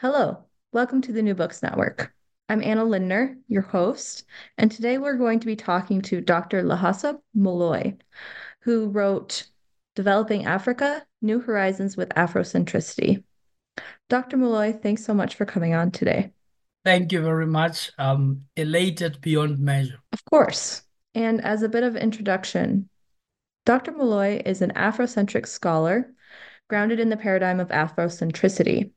Hello, welcome to the New Books Network. I'm Anna Lindner, your host, and today we're going to be talking to Dr. Lehasa Moloi, who wrote Developing Africa New Horizons with Afrocentricity. Dr. Moloi, thanks so much for coming on today. Thank you very much. I'm elated beyond measure. Of course. And as a bit of introduction, Dr. Moloi is an Afrocentric scholar grounded in the paradigm of Afrocentricity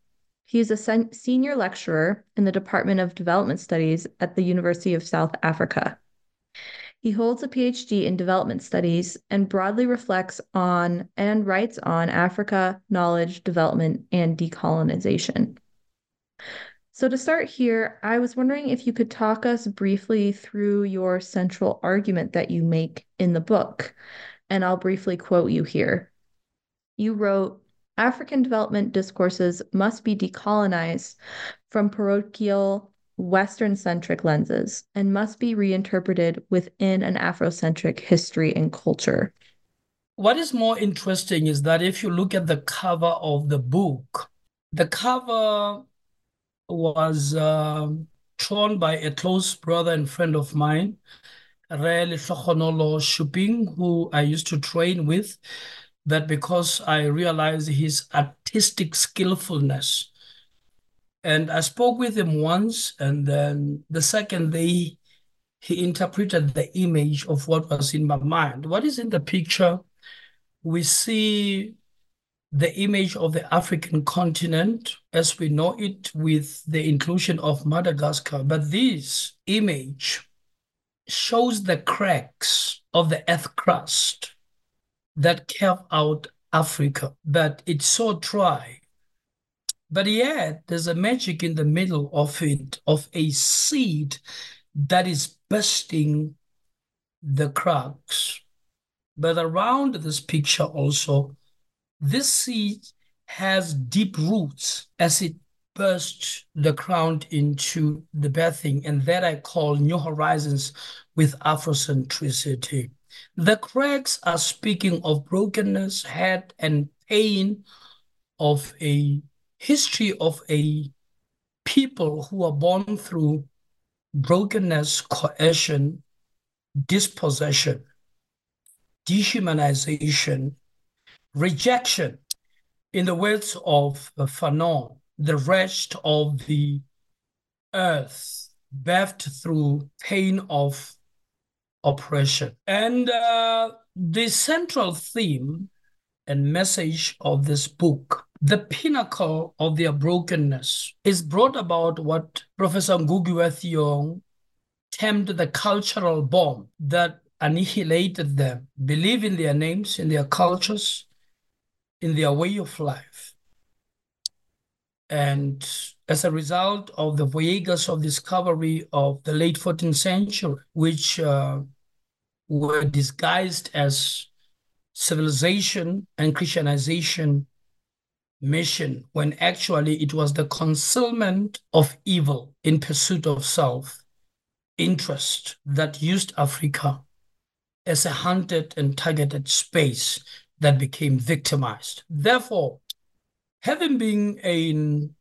he is a sen- senior lecturer in the Department of Development Studies at the University of South Africa. He holds a PhD in development studies and broadly reflects on and writes on Africa, knowledge, development, and decolonization. So, to start here, I was wondering if you could talk us briefly through your central argument that you make in the book. And I'll briefly quote you here. You wrote, African development discourses must be decolonized from parochial Western centric lenses and must be reinterpreted within an Afrocentric history and culture. What is more interesting is that if you look at the cover of the book, the cover was uh, drawn by a close brother and friend of mine, Rel Shokhonolo Shuping, who I used to train with that because I realized his artistic skillfulness. And I spoke with him once, and then the second day, he interpreted the image of what was in my mind. What is in the picture? We see the image of the African continent as we know it with the inclusion of Madagascar. But this image shows the cracks of the earth crust that carve out Africa, but it's so dry. But yet, there's a magic in the middle of it, of a seed that is bursting the cracks. But around this picture also, this seed has deep roots as it bursts the ground into the bathing, and that I call New Horizons with Afrocentricity. The cracks are speaking of brokenness, hurt, and pain of a history of a people who are born through brokenness, coercion, dispossession, dehumanization, rejection. In the words of Fanon, the rest of the earth, birthed through pain of oppression. And uh, the central theme and message of this book, the pinnacle of their brokenness, is brought about what Professor Ngugi wa Thiong'o termed the cultural bomb that annihilated them, believe in their names, in their cultures, in their way of life. And as a result of the voyages of discovery of the late 14th century, which uh, were disguised as civilization and Christianization mission, when actually it was the concealment of evil in pursuit of self interest that used Africa as a hunted and targeted space that became victimized. Therefore, having been an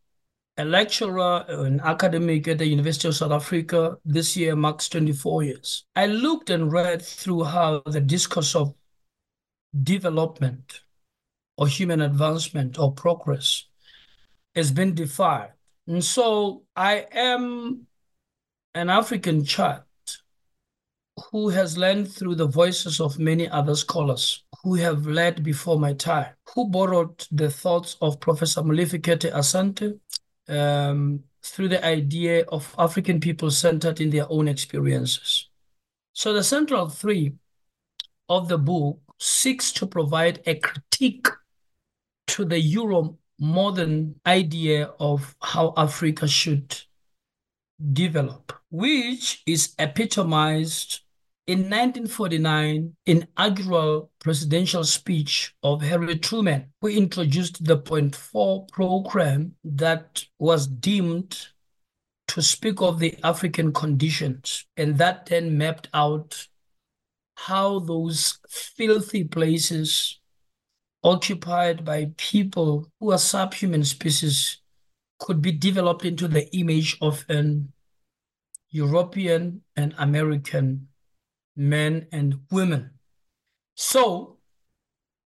a lecturer, an academic at the University of South Africa. This year marks 24 years. I looked and read through how the discourse of development or human advancement or progress has been defined. And so I am an African child who has learned through the voices of many other scholars who have led before my time, who borrowed the thoughts of Professor Molefi Asante, um, through the idea of African people centered in their own experiences. So the central three of the book seeks to provide a critique to the Euro modern idea of how Africa should develop, which is epitomized in 1949 in inaugural presidential speech of Harry Truman, who introduced the Point Four program that was deemed to speak of the African conditions, and that then mapped out how those filthy places occupied by people who are subhuman species could be developed into the image of an European and American men and women. So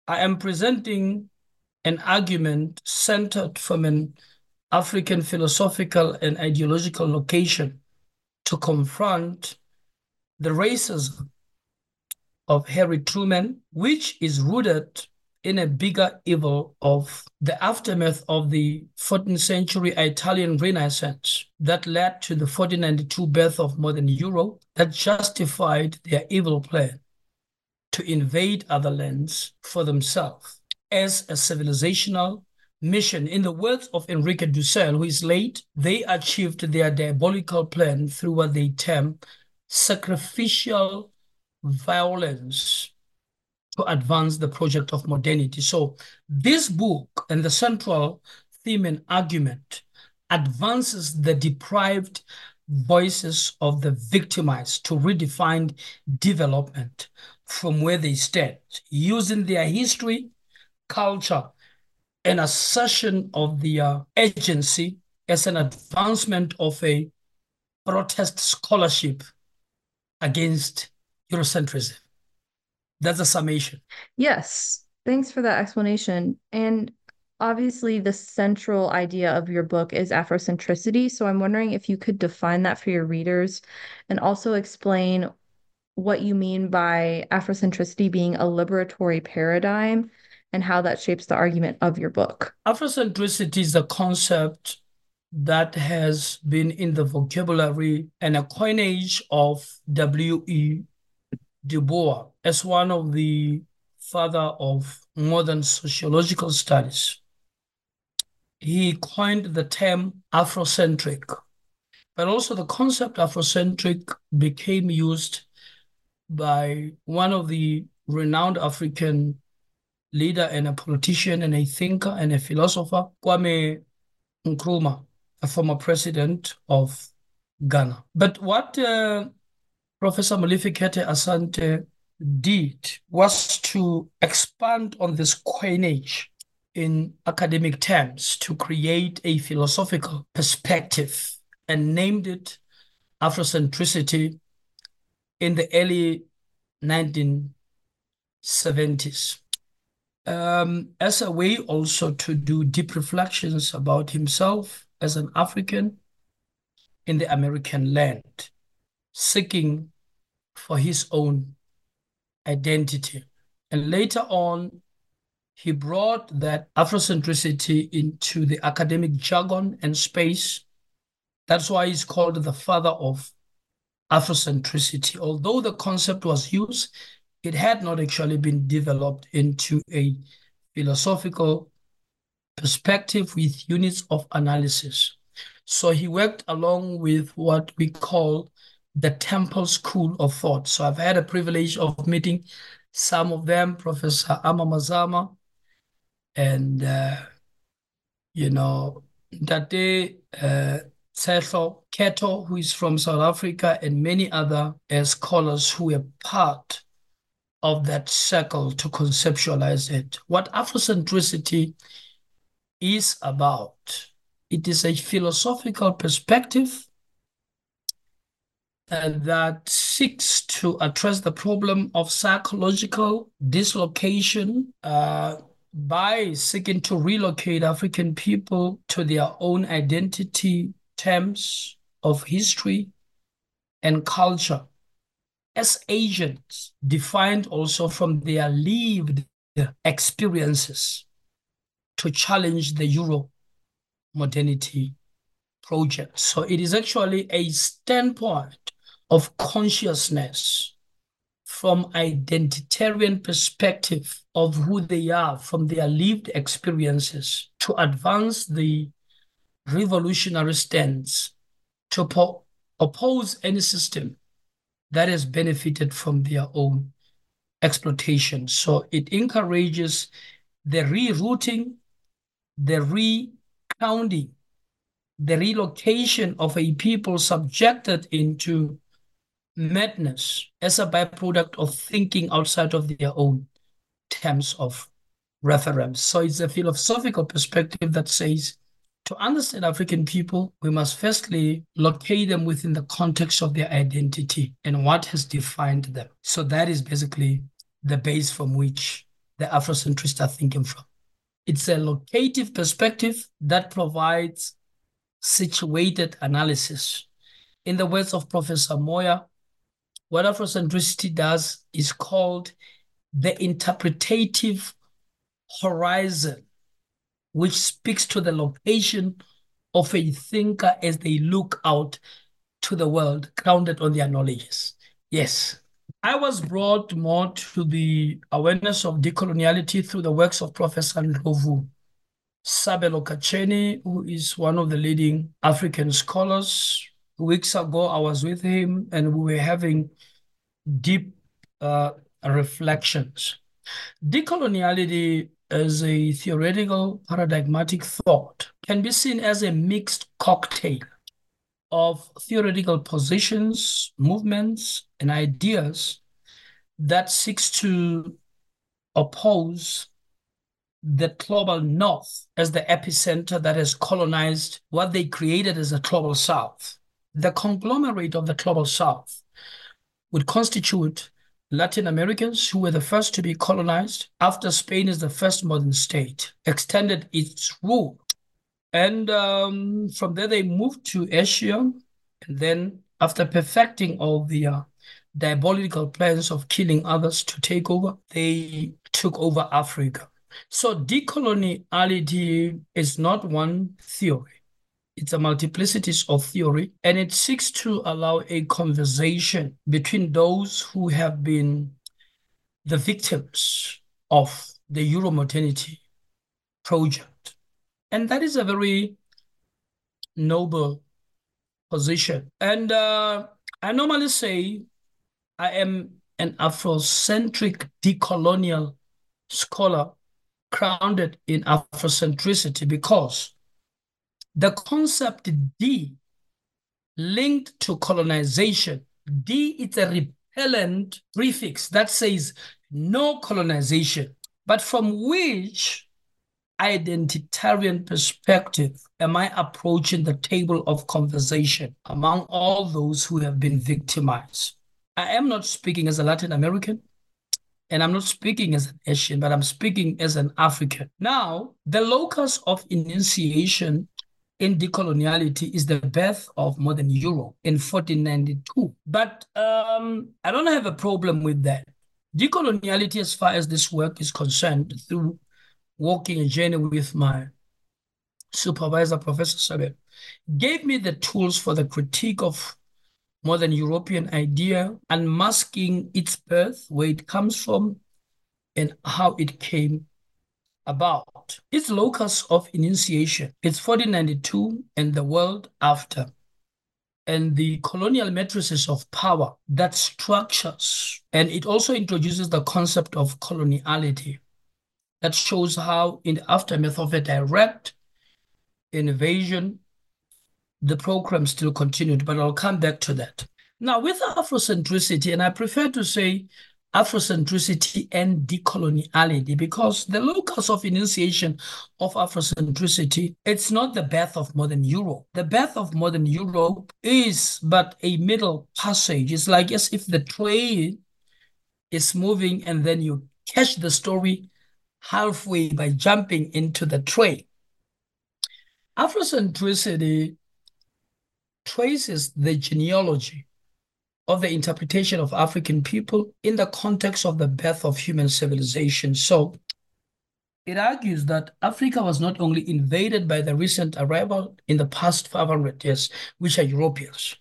I am presenting an argument centered from an African philosophical and ideological location to confront the racism of Harry Truman, which is rooted in a bigger evil of the aftermath of the 14th century Italian Renaissance that led to the 1492 birth of modern Europe that justified their evil plan to invade other lands for themselves as a civilizational mission. In the words of Enrique Dussel, who is late, they achieved their diabolical plan through what they term sacrificial violence to advance the project of modernity. So this book and the central theme and argument advances the deprived voices of the victimized to redefine development from where they stand, using their history, culture, and assertion of their agency as an advancement of a protest scholarship against Eurocentrism. That's a summation. Yes. Thanks for that explanation. And obviously, the central idea of your book is Afrocentricity. So I'm wondering if you could define that for your readers and also explain what you mean by Afrocentricity being a liberatory paradigm and how that shapes the argument of your book. Afrocentricity is a concept that has been in the vocabulary and a coinage of W.E. Du Bois as one of the father of modern sociological studies. He coined the term Afrocentric, but also the concept Afrocentric became used by one of the renowned African leader and a politician and a thinker and a philosopher, Kwame Nkrumah, a former president of Ghana. But what uh, Professor Molefi-Kete Asante did was to expand on this coinage in academic terms to create a philosophical perspective and named it Afrocentricity in the early 1970s. Um, as a way also to do deep reflections about himself as an African in the American land, seeking for his own identity. And later on, he brought that Afrocentricity into the academic jargon and space. That's why he's called the father of Afrocentricity. Although the concept was used, it had not actually been developed into a philosophical perspective with units of analysis. So he worked along with what we call the Temple School of Thought. So I've had a privilege of meeting some of them, Professor Ama Mazama, and uh, you know Dade uh, Tshehlo Khetho, who is from South Africa, and many other uh, scholars who were part of that circle to conceptualize it. What Afrocentricity is about, it is a philosophical perspective that seeks to address the problem of psychological dislocation uh, by seeking to relocate African people to their own identity terms of history and culture as agents defined also from their lived experiences to challenge the Euro modernity project. So it is actually a standpoint of consciousness from identitarian perspective of who they are from their lived experiences to advance the revolutionary stance to oppose any system that has benefited from their own exploitation. So it encourages the rerouting, the recounting, the relocation of a people subjected into madness as a byproduct of thinking outside of their own terms of reference. So it's a philosophical perspective that says to understand African people, we must firstly locate them within the context of their identity and what has defined them. So that is basically the base from which the Afrocentrists are thinking from. It's a locative perspective that provides situated analysis. In the words of Professor Moyo, what Afrocentricity does is called the interpretative horizon, which speaks to the location of a thinker as they look out to the world, grounded on their knowledges. Yes, I was brought more to the awareness of decoloniality through the works of Professor Ndlovu Sabelo Gatsheni, who is one of the leading African scholars. Weeks ago, I was with him and we were having deep uh, reflections. Decoloniality as a theoretical paradigmatic thought can be seen as a mixed cocktail of theoretical positions, movements, and ideas that seeks to oppose the global north as the epicenter that has colonized what they created as a global south. The conglomerate of the global south would constitute Latin Americans, who were the first to be colonized after Spain is the first modern state, extended its rule. And um, from there, they moved to Asia. And then, after perfecting all the uh, diabolical plans of killing others to take over, they took over Africa. So decoloniality is not one theory. It's a multiplicity of theory, and it seeks to allow a conversation between those who have been the victims of the Euro modernity project. And that is a very noble position. And uh, I normally say I am an Afrocentric decolonial scholar grounded in Afrocentricity because the concept D linked to colonization, D is a repellent prefix that says no colonization, but from which identitarian perspective am I approaching the table of conversation among all those who have been victimized? I am not speaking as a Latin American. And I'm not speaking as an Asian, but I'm speaking as an African. Now, the locus of enunciation in decoloniality is the birth of modern Europe in 1492. But um, I don't have a problem with that. Decoloniality, as far as this work is concerned, through walking a journey with my supervisor, Professor Sabel, gave me the tools for the critique of modern European idea, unmasking its birth, where it comes from, and how it came about. Its locus of initiation it's 1492 and the world after, and the colonial matrices of power that structures, and it also introduces the concept of coloniality that shows how, in the aftermath of a direct invasion the program still continued, but I'll come back to that. Now, with Afrocentricity, and I prefer to say Afrocentricity and decoloniality because the locus of initiation of Afrocentricity, it's not the birth of modern Europe. The birth of modern Europe is but a middle passage. It's like as if the train is moving and then you catch the story halfway by jumping into the train. Afrocentricity traces the genealogy of the interpretation of African people in the context of the birth of human civilization. So it argues that Africa was not only invaded by the recent arrival in the past 500 years, which are Europeans.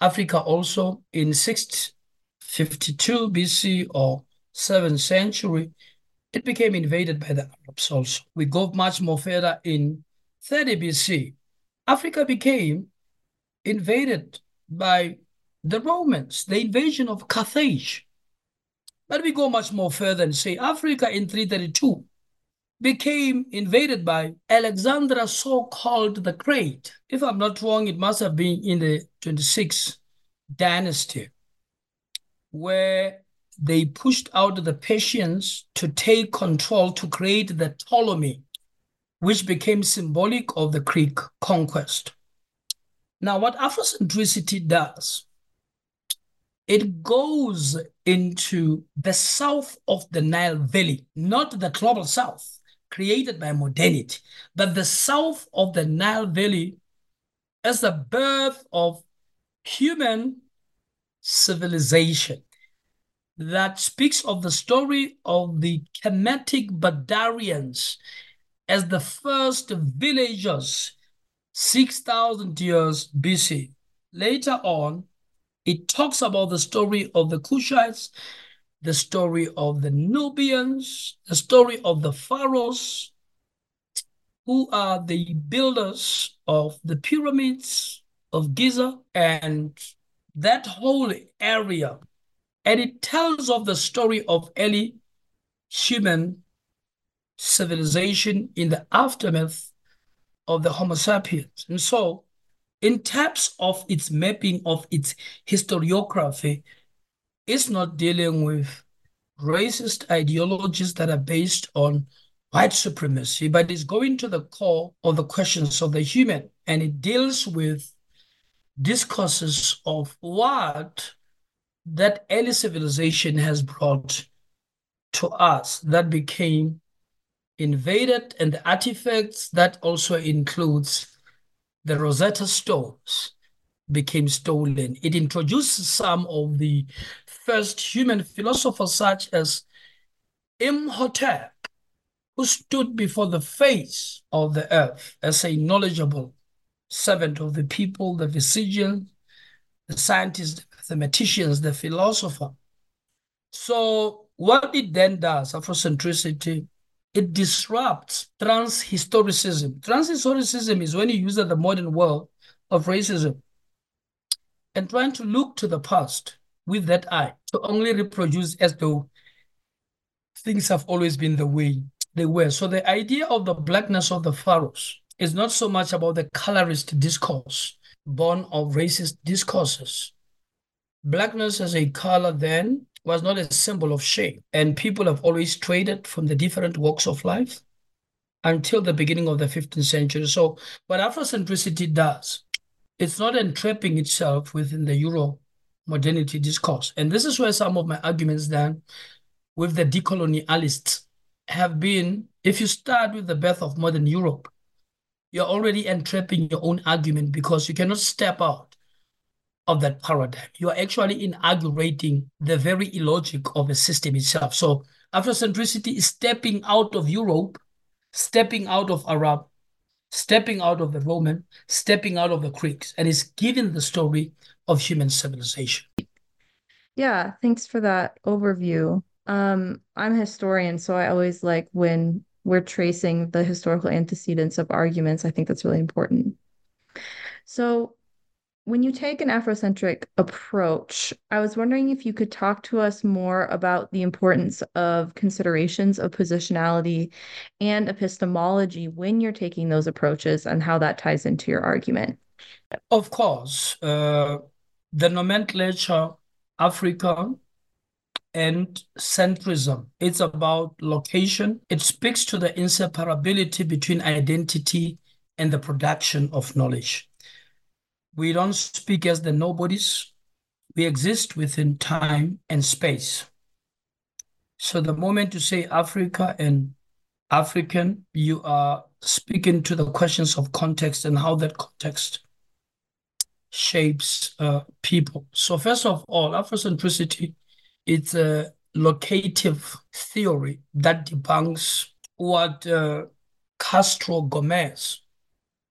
Africa also in 6th, 52 BC or 7th century, it became invaded by the Arabs also. We go much more further in 30 BC. Africa became invaded by the Romans, the invasion of Carthage. But we go much more further and say Africa in 332 became invaded by Alexander, so called the Great. If I'm not wrong, it must have been in the 26th dynasty, where they pushed out the Persians to take control to create the Ptolemy, which became symbolic of the Greek conquest. Now, what Afrocentricity does, it goes into the south of the Nile Valley, not the global south created by modernity, but the south of the Nile Valley as the birth of human civilization that speaks of the story of the Kemetic Badarians as the first villagers 6,000 years BC. Later on, it talks about the story of the Kushites, the story of the Nubians, the story of the pharaohs, who are the builders of the pyramids of Giza, and that whole area. And it tells of the story of early human civilization in the aftermath of the Homo sapiens. And so, in terms of its mapping of its historiography, it's not dealing with racist ideologies that are based on white supremacy, but it's going to the core of the questions of the human. And it deals with discourses of what that early civilization has brought to us that became invaded and the artifacts that also includes the Rosetta Stones became stolen. It introduced some of the first human philosophers, such as Imhotep, who stood before the face of the earth as a knowledgeable servant of the people, the physician, the scientist, the mathematicians, the philosopher. So, what it then does, Afrocentricity, it disrupts transhistoricism. Transhistoricism is when you use the modern world of racism and trying to look to the past with that eye to only reproduce as though things have always been the way they were. So the idea of the blackness of the pharaohs is not so much about the colorist discourse born of racist discourses. Blackness as a color then was not a symbol of shame, and people have always traded from the different walks of life until the beginning of the 15th century. So, what Afrocentricity does it's not entrapping itself within the Euro modernity discourse. And this is where some of my arguments then with the decolonialists have been if you start with the birth of modern Europe, you're already entrapping your own argument because you cannot step out of that paradigm. You are actually inaugurating the very illogic of a system itself. So Afrocentricity is stepping out of Europe, stepping out of Arab, stepping out of the Roman, stepping out of the Greeks, and is giving the story of human civilization. Yeah, thanks for that overview. Um, I'm a historian, so I always like when we're tracing the historical antecedents of arguments. I think that's really important. So, when you take an Afrocentric approach, I was wondering if you could talk to us more about the importance of considerations of positionality and epistemology when you're taking those approaches and how that ties into your argument. Of course, uh, the nomenclature Africa and centrism. It's about location. It speaks to the inseparability between identity and the production of knowledge. We don't speak as the nobodies. We exist within time and space. So the moment you say Africa and African, you are speaking to the questions of context and how that context shapes uh, people. So first of all, Afrocentricity, it's a locative theory that debunks what uh, Castro Gomez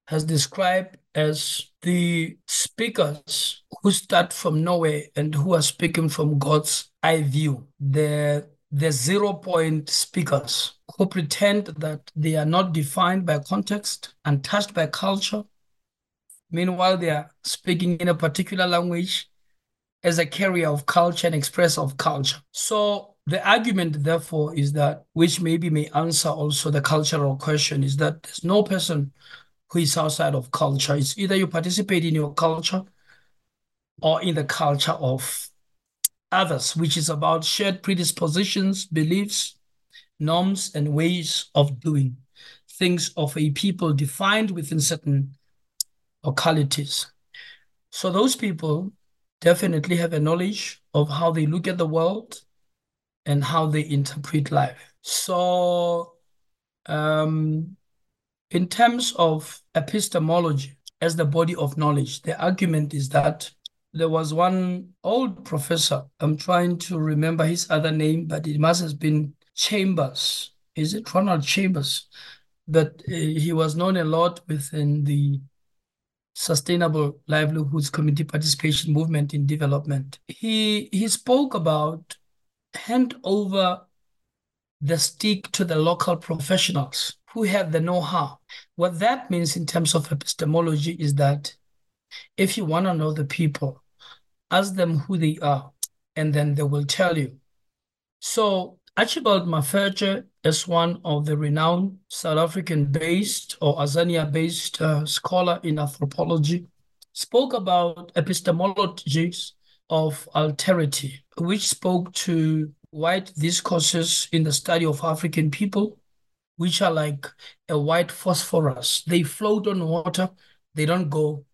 has described as the speakers who start from nowhere and who are speaking from God's eye view. The the zero point speakers who pretend that they are not defined by context, and touched by culture. Meanwhile, they are speaking in a particular language as a carrier of culture and express of culture. So the argument, therefore, is that, which maybe may answer also the cultural question, is that there's no person who is outside of culture. It's either you participate in your culture or in the culture of others, which is about shared predispositions, beliefs, norms, and ways of doing things of a people defined within certain localities. So those people definitely have a knowledge of how they look at the world and how they interpret life. So um, in terms of epistemology as the body of knowledge, the argument is that there was one old professor. I'm trying to remember his other name, but it must have been Chambers. Is it Ronald Chambers? But uh, he was known a lot within the sustainable livelihoods community participation movement in development. He he spoke about hand over the stick to the local professionals who have the know-how. What that means in terms of epistemology is that if you want to know the people, ask them who they are, and then they will tell you. So Archibald Mafeje is one of the renowned South African-based or Azania-based uh, scholar in anthropology, spoke about epistemologies of alterity, which spoke to white discourses in the study of African people which are like a white phosphorus. They float on water, they don't go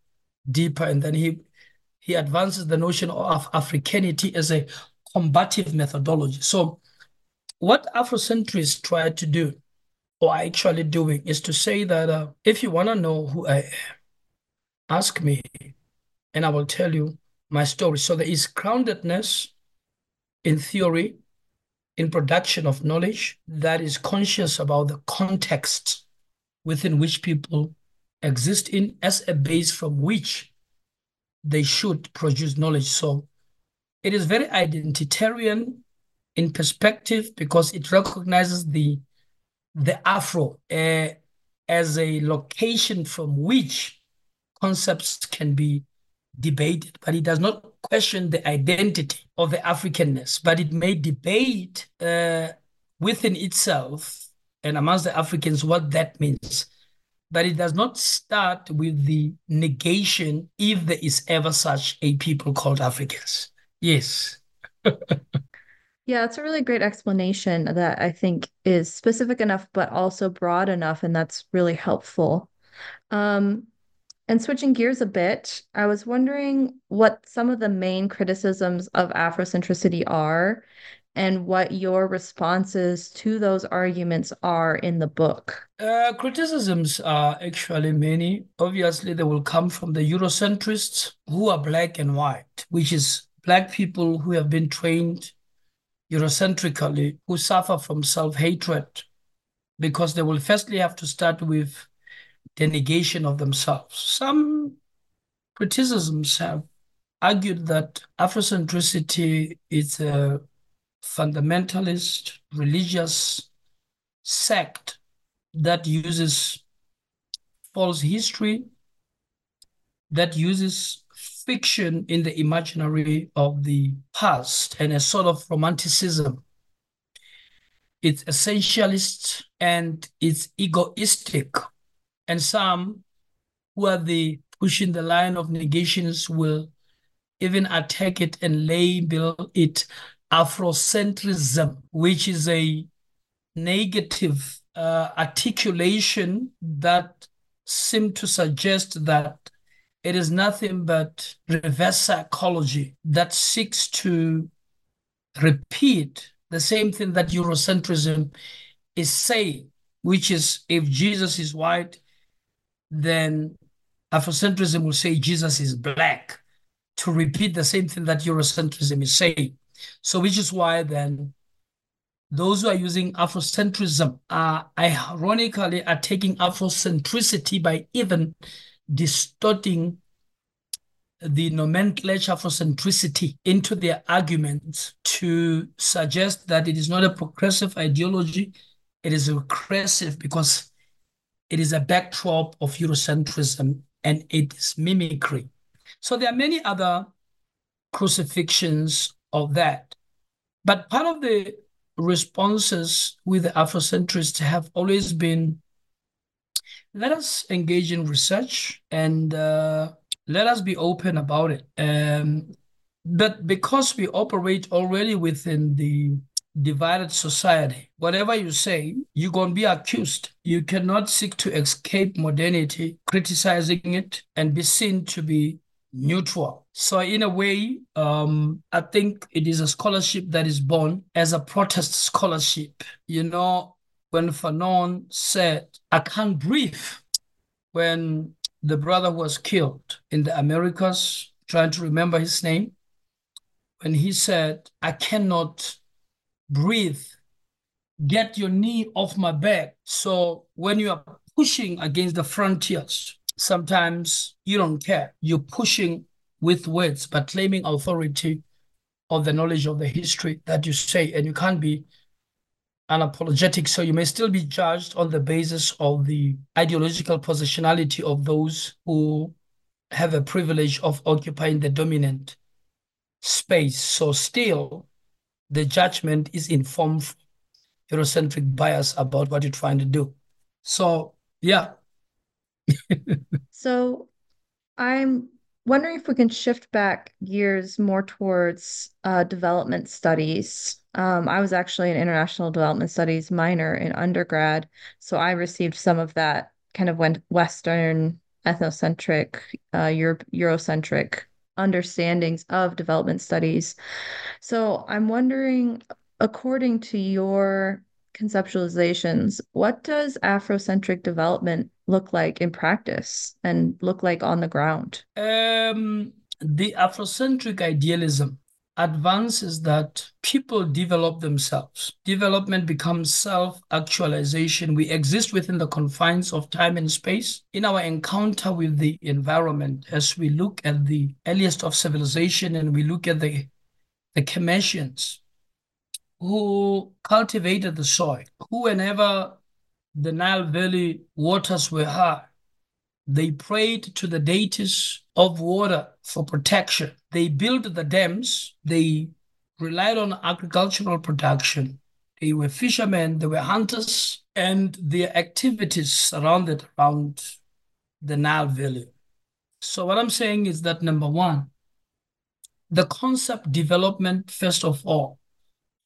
deeper. And then he he advances the notion of Africanity as a combative methodology. So what Afrocentrists try to do, or actually doing, is to say that uh, if you want to know who I am, ask me, and I will tell you my story. So there is groundedness in theory, in production of knowledge that is conscious about the context within which people exist in as a base from which they should produce knowledge. So it is very identitarian in perspective because it recognizes the the Afro uh, as a location from which concepts can be debated, but it does not question the identity of the Africanness, but it may debate uh, within itself and amongst the Africans what that means. But it does not start with the negation if there is ever such a people called Africans. Yes. yeah, it's a really great explanation that I think is specific enough, but also broad enough, and that's really helpful. Um, and switching gears a bit, I was wondering what some of the main criticisms of Afrocentricity are and what your responses to those arguments are in the book. Uh, criticisms are actually many. Obviously, they will come from the Eurocentrists who are black and white, which is black people who have been trained Eurocentrically, who suffer from self hatred because they will firstly have to start with the negation of themselves. Some criticisms have argued that Afrocentricity is a fundamentalist religious sect that uses false history, that uses fiction in the imaginary of the past and a sort of romanticism. It's essentialist and it's egoistic and some who are the pushing the line of negations will even attack it and label it Afrocentrism, which is a negative uh, articulation that seem to suggest that it is nothing but reverse psychology that seeks to repeat the same thing that Eurocentrism is saying, which is if Jesus is white, then Afrocentrism will say Jesus is black to repeat the same thing that Eurocentrism is saying. So, which is why then those who are using Afrocentrism are ironically are taking Afrocentricity by even distorting the nomenclature Afrocentricity into their arguments to suggest that it is not a progressive ideology, it is regressive because it is a backdrop of Eurocentrism and it is mimicry. So there are many other crucifixions of that. But part of the responses with the Afrocentrists have always been let us engage in research and uh, let us be open about it. Um, but because we operate already within the divided society, whatever you say, you're going to be accused. You cannot seek to escape modernity, criticizing it, and be seen to be neutral. So, in a way, um, I think it is a scholarship that is born as a protest scholarship. You know, when Fanon said, I can't breathe, when the brother was killed in the Americas, trying to remember his name, when he said, I cannot breathe, get your knee off my back. So when you are pushing against the frontiers, sometimes you don't care. You're pushing with words, but claiming authority of the knowledge of the history that you say, and you can't be unapologetic. So you may still be judged on the basis of the ideological positionality of those who have a privilege of occupying the dominant space. So still, the judgment is informed Eurocentric bias about what you're trying to do. So yeah. so I'm wondering if we can shift back gears more towards uh, development studies. Um, I was actually an international development studies minor in undergrad, so I received some of that kind of Western ethnocentric, uh, Euro- Eurocentric understandings of development studies. So I'm wondering, according to your conceptualizations, what does Afrocentric development look like in practice and look like on the ground? Um, the Afrocentric idealism advances that people develop themselves. Development becomes self actualization. We exist within the confines of time and space. In our encounter with the environment, as we look at the earliest of civilization and we look at the, the Kemetians who cultivated the soil, who, whenever the Nile Valley waters were high, they prayed to the deities of water for protection. They built the dams. They relied on agricultural production. They were fishermen, they were hunters, and their activities surrounded around the Nile Valley. So, what I'm saying is that number one, the concept development, first of all,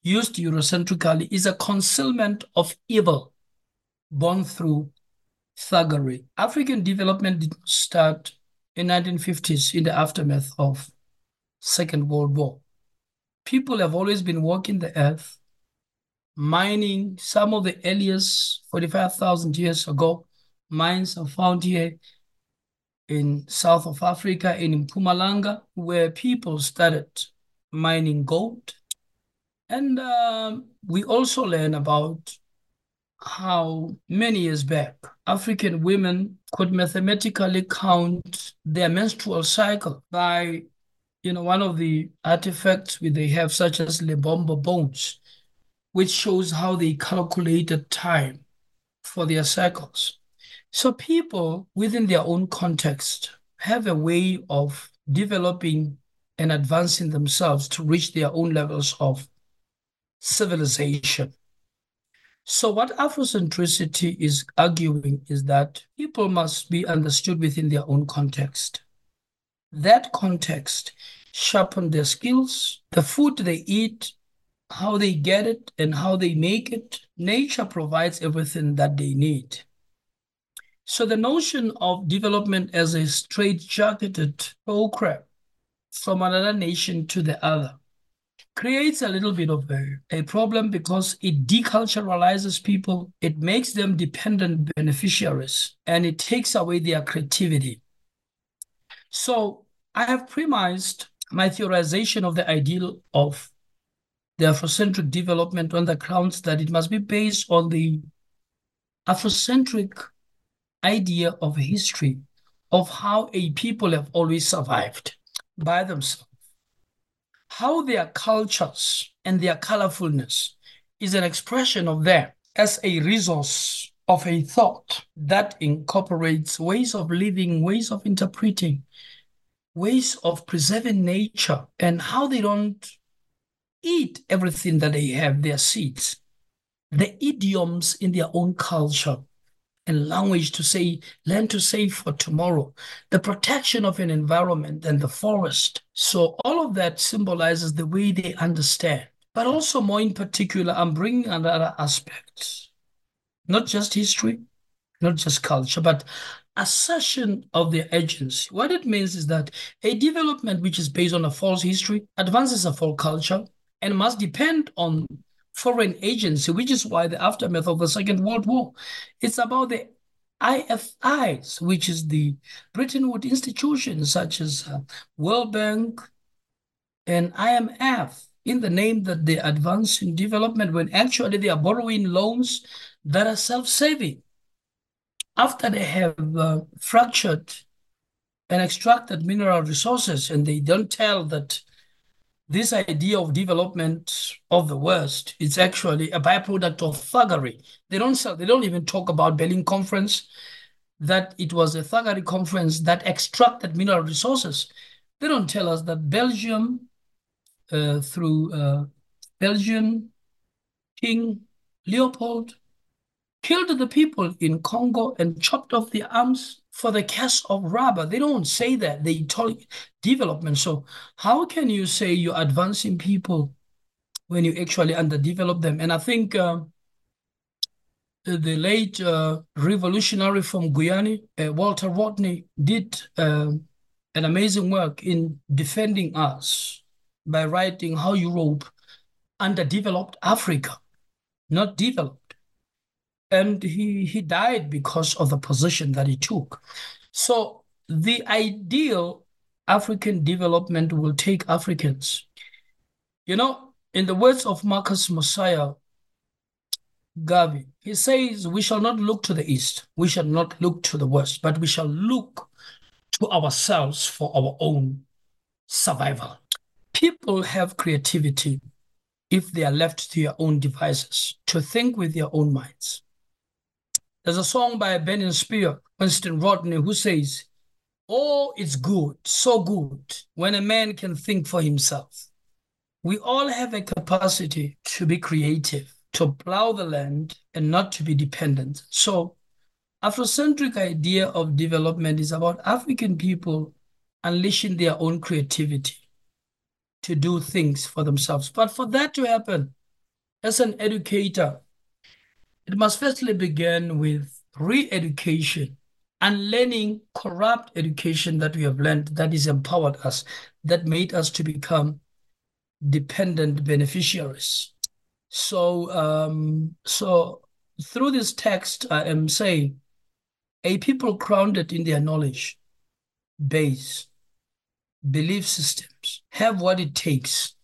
used Eurocentrically, is a concealment of evil born through thuggery. African development did not start in 1950s in the aftermath of Second World War. People have always been walking the earth, mining some of the earliest 45,000 years ago. Mines are found here in south of Africa, in Mpumalanga, where people started mining gold. And uh, we also learn about how many years back African women could mathematically count their menstrual cycle by, you know, one of the artifacts we they have, such as Lebombo bones, which shows how they calculated time for their cycles. So people within their own context have a way of developing and advancing themselves to reach their own levels of civilization. So, what Afrocentricity is arguing is that people must be understood within their own context. That context sharpen their skills, the food they eat, how they get it, and how they make it. Nature provides everything that they need. So, the notion of development as a straight-jacketed program from another nation to the other creates a little bit of a, a problem because it deculturalizes people, it makes them dependent beneficiaries, and it takes away their creativity. So I have premised my theorization of the ideal of the Afrocentric development on the grounds that it must be based on the Afrocentric idea of history of how a people have always survived by themselves. How their cultures and their colorfulness is an expression of them as a resource of a thought that incorporates ways of living, ways of interpreting, ways of preserving nature, and how they don't eat everything that they have, their seeds, the idioms in their own culture and language to say, learn to save for tomorrow, the protection of an environment and the forest. So all of that symbolizes the way they understand. But also more in particular, I'm bringing another aspect, not just history, not just culture, but assertion of their agency. What it means is that a development which is based on a false history advances a false culture and must depend on foreign agency, which is why the aftermath of the Second World War, it's about the IFIs, which is the Bretton Woods institutions such as uh, World Bank and IMF, in the name that they advance in development when actually they are borrowing loans that are self-saving. After they have uh, fractured and extracted mineral resources, and they don't tell that this idea of development of the West is actually a byproduct of thuggery. They don't sell, they don't even talk about Berlin Conference, that it was a thuggery conference that extracted mineral resources. They don't tell us that Belgium, uh, through uh, Belgian King Leopold, killed the people in Congo and chopped off their arms for the cash of rubber. They don't say that. They talk development. So how can you say you're advancing people when you actually underdevelop them? And I think uh, the late uh, revolutionary from Guyana, uh, Walter Rodney, did uh, an amazing work in defending us by writing how Europe underdeveloped Africa, not developed and he he died because of the position that he took. So the ideal African development will take Africans. You know, in the words of Marcus Mosiah Garvey, he says, We shall not look to the east, we shall not look to the west, but we shall look to ourselves for our own survival. People have creativity if they are left to their own devices, to think with their own minds. There's a song by Burning Spear, Winston Rodney, who says, Oh, it's good, so good, when a man can think for himself. We all have a capacity to be creative, to plow the land, and not to be dependent. So, Afrocentric idea of development is about African people unleashing their own creativity to do things for themselves. But for that to happen, as an educator, it must firstly begin with re-education and learning corrupt education that we have learned that is empowered us, that made us to become dependent beneficiaries. So, um, so through this text, I am saying a people grounded in their knowledge base, belief systems, have what it takes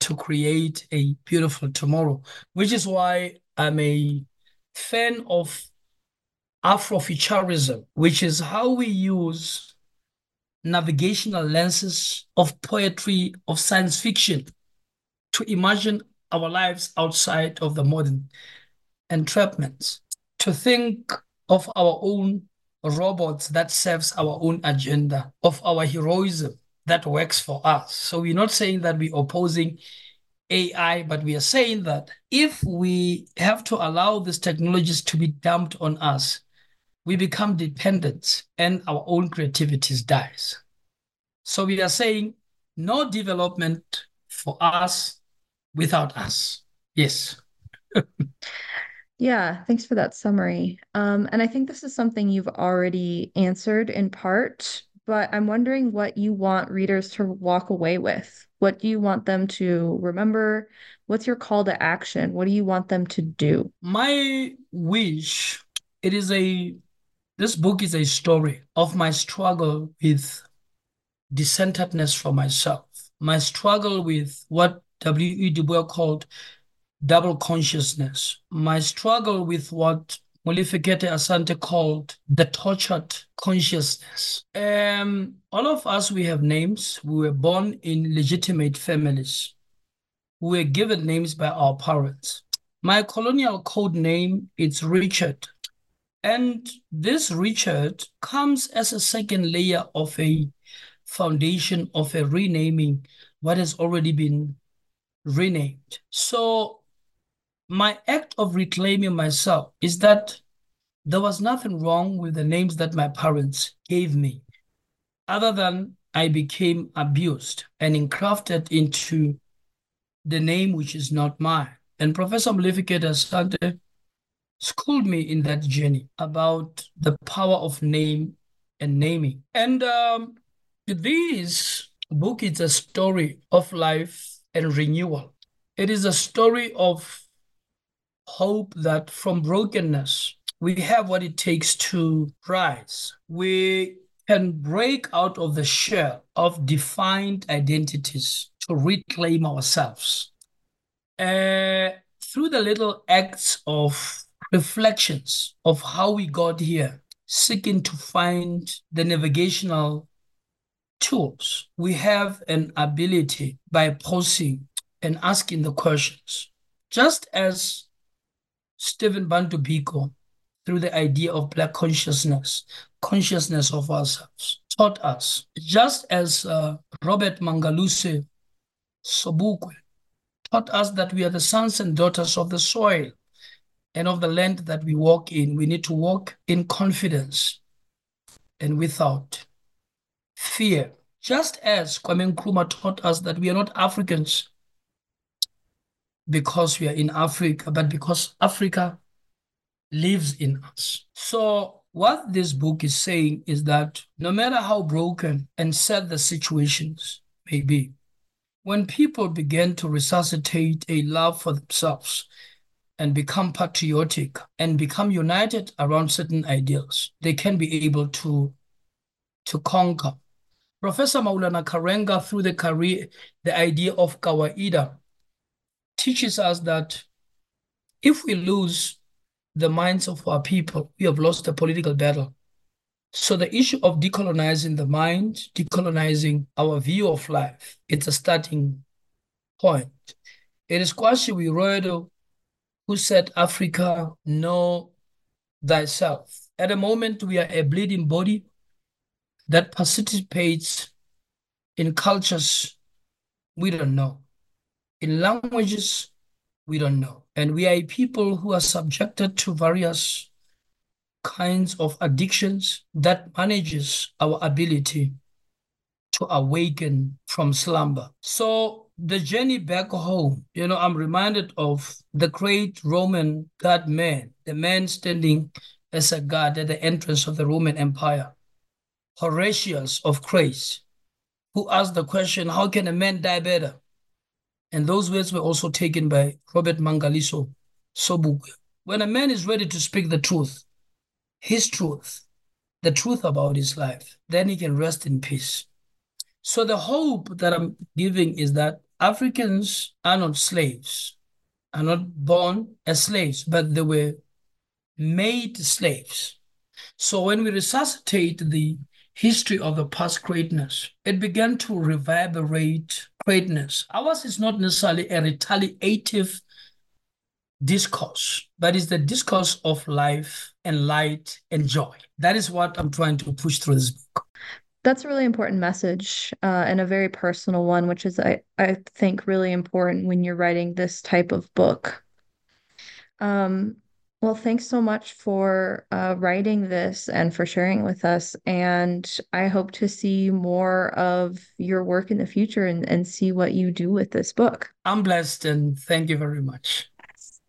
to create a beautiful tomorrow, which is why I'm a fan of Afrofuturism, which is how we use navigational lenses of poetry, of science fiction to imagine our lives outside of the modern entrapments, to think of our own robots that serves our own agenda, of our heroism that works for us. So we're not saying that we're opposing AI, but we are saying that if we have to allow these technologies to be dumped on us, we become dependent and our own creativity dies. So we are saying no development for us without us. Yes. yeah, thanks for that summary. Um, and I think this is something you've already answered in part, but I'm wondering what you want readers to walk away with. What do you want them to remember? What's your call to action? What do you want them to do? My wish, it is a, this book is a story of my struggle with decenteredness for myself, my struggle with what W.E. Du Bois called double consciousness, my struggle with what Molefi Kete Asante called the tortured consciousness. Um, all of us, we have names. We were born in legitimate families. We were given names by our parents. My colonial code name is Richard. And this Richard comes as a second layer of a foundation of a renaming what has already been renamed. So my act of reclaiming myself is that there was nothing wrong with the names that my parents gave me, other than I became abused and engrafted into the name which is not mine. And Professor Molefi Kete Asante schooled me in that journey about the power of name and naming. And um, this book is a story of life and renewal. It is a story of hope that from brokenness, we have what it takes to rise. We can break out of the shell of defined identities to reclaim ourselves. Uh, through the little acts of reflections of how we got here, seeking to find the navigational tools, we have an ability by posing and asking the questions. Just as Stephen Bantu Biko through the idea of Black consciousness, consciousness of ourselves, taught us, just as uh, Robert Mangaliso Sobukwe taught us that we are the sons and daughters of the soil and of the land that we walk in. We need to walk in confidence and without fear. Just as Kwame Nkrumah taught us that we are not Africans because we are in Africa, but because Africa lives in us. So, what this book is saying is that no matter how broken and sad the situations may be, when people begin to resuscitate a love for themselves and become patriotic and become united around certain ideals, they can be able to, to conquer. Professor Maulana Karenga, through the career, the idea of Kawaida, teaches us that if we lose the minds of our people, we have lost the political battle. So the issue of decolonizing the mind, decolonizing our view of life, it's a starting point. It is Kwasi Wiredu who said, Africa, know thyself. At the moment, we are a bleeding body that participates in cultures we don't know, in languages we don't know. And we are a people who are subjected to various kinds of addictions that manages our ability to awaken from slumber. So the journey back home, you know, I'm reminded of the great Roman god man, the man standing as a god at the entrance of the Roman Empire, Horatius of Crace, who asked the question, how can a man die better? And those words were also taken by Robert Mangaliso Sobukwe. When a man is ready to speak the truth, his truth, the truth about his life, then he can rest in peace. So the hope that I'm giving is that Africans are not slaves, are not born as slaves, but they were made slaves. So when we resuscitate the history of the past greatness, it began to reverberate greatness. Ours is not necessarily a retaliative discourse, but it's the discourse of life and light and joy. That is what I'm trying to push through this book. That's a really important message uh, and a very personal one, which is, I, I think, really important when you're writing this type of book. Um, well, thanks so much for uh, writing this and for sharing with us. And I hope to see more of your work in the future and, and see what you do with this book. I'm blessed and thank you very much. Yes.